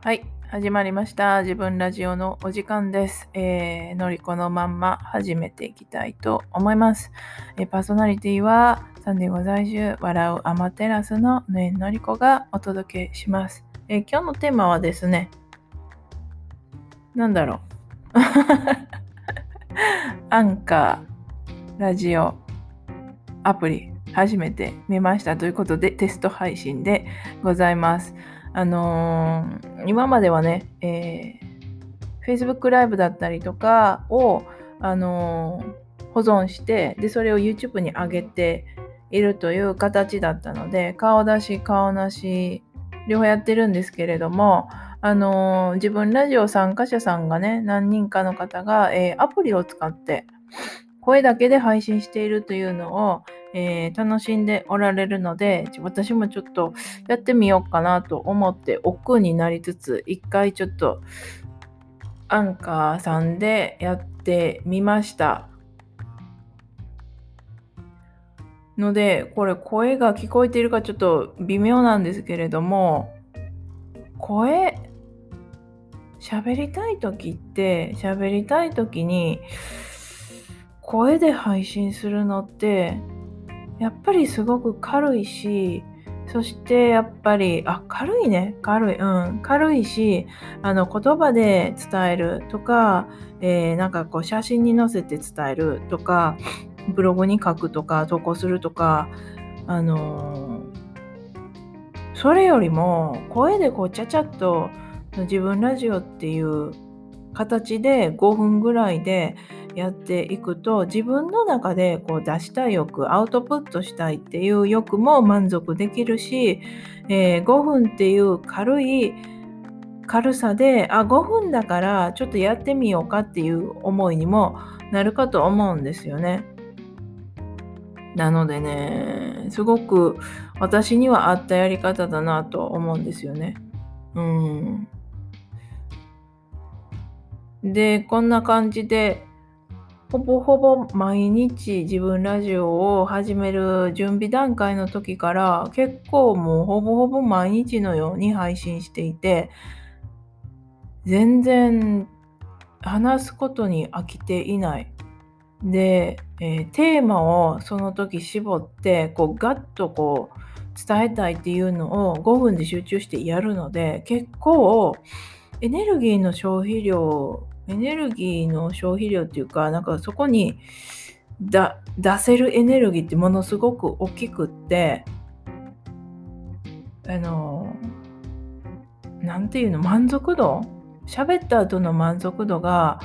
はい、始まりました。自分ラジオのお時間です。えー、のりこのまんま始めていきたいと思います。えーパーソナリティはサンディゴ在住、笑うアマテラスのぬえのりこがお届けします。えー今日のテーマはですね、なんだろう。アンカー、ラジオ、アプリ、初めて見ましたということでテスト配信でございます。あのー今まではね、えー Facebook ライブだったりとかを、あのー保存してでそれを YouTube に上げているという形だったので顔出し顔なし両方やってるんですけれども、あのー自分ラジオ参加者さんがね何人かの方が、えーアプリを使って声だけで配信しているというのを、えー楽しんでおられるので私もちょっとやってみようかなと思って億劫になりつつ一回ちょっとアンカーさんでやってみました。のでこれ声が聞こえているかちょっと微妙なんですけれども声喋りたい時って喋りたい時に声で配信するのってやっぱりすごく軽いしそしてやっぱりあ軽いね。軽い。うん。軽いしあの言葉で伝えるとか、えーなんかこう写真に載せて伝えるとかブログに書くとか投稿するとかあのーそれよりも声でこうちゃちゃっと自分ラジオっていう形で5分ぐらいでやっていくと自分の中でこう出したい欲アウトプットしたいっていう欲も満足できるし、えー5分っていう軽い軽さであ5分だからちょっとやってみようかっていう思いにもなるかと思うんですよね。なのでねすごく私には合ったやり方だなと思うんですよね。うん。でこんな感じでほぼほぼ毎日自分ラジオを始める準備段階の時から結構もうほぼほぼ毎日のように配信していて全然話すことに飽きていない。で、えーテーマをその時絞ってこうガッとこう伝えたいっていうのを5分で集中してやるので結構エネルギーの消費量エネルギーの消費量っていうかなんかそこに出せるエネルギーってものすごく大きくってあのなんていうの満足度？喋った後の満足度が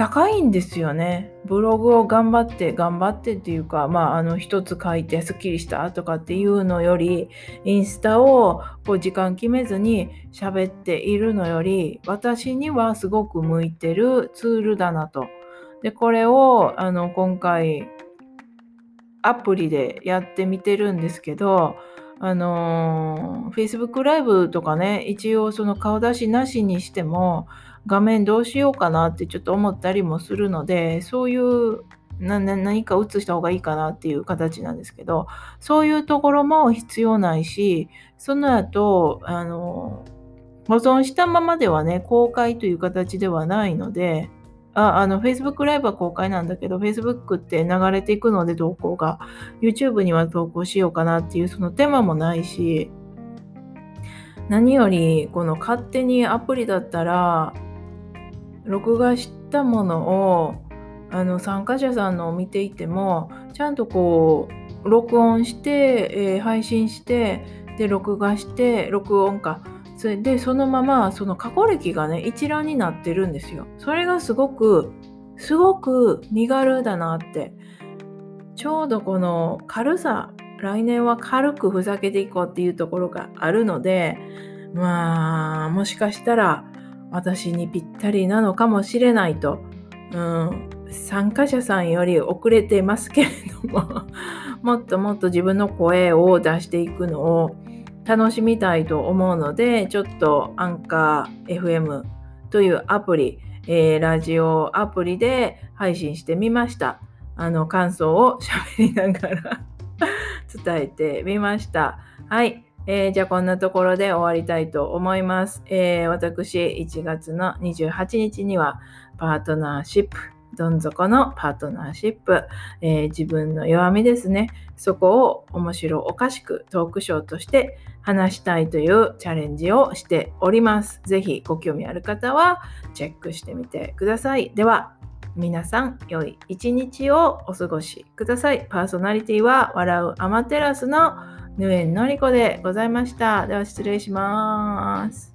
高いんですよね。ブログを頑張って頑張ってっていうかまああの一つ書いてすっきりしたとかっていうのよりインスタをこう時間決めずに喋っているのより私にはすごく向いてるツールだなと。でこれをあの今回アプリでやってみてるんですけどあのー Facebook ライブとかね一応その顔出しなしにしても画面どうしようかなってちょっと思ったりもするのでそういうなな何か映した方がいいかなっていう形なんですけどそういうところも必要ないしその後あの保存したままではね公開という形ではないのでああの Facebook ライブは公開なんだけど Facebook って流れていくので投稿が。YouTube には投稿しようかなっていうその手間もないし何よりこの勝手にアプリだったら録画したものをあの参加者さんのを見ていてもちゃんとこう録音して、えー配信してで録画して録音かそれでそのままその過去歴がね一覧になってるんですよ。それがすごくすごく身軽だなってちょうどこの軽さ来年は軽くふざけていこうっていうところがあるのでまあもしかしたら私にぴったりなのかもしれないと、うん、参加者さんより遅れてますけれども もっともっと自分の声を出していくのを楽しみたいと思うのでちょっとアンカー FM というアプリ、えーラジオアプリで配信してみました。あの感想を喋りながら 伝えてみました。はい。えー、じゃあこんなところで終わりたいと思います。えー、私、1月の28日にはパートナーシップ、どん底のパートナーシップ、えー、自分の弱みですね。そこを面白おかしくトークショーとして話したいというチャレンジをしております。ぜひご興味ある方はチェックしてみてください。では、皆さん、良い一日をお過ごしください。パーソナリティは笑うアマテラスのヌエンのりこでございました。では失礼します。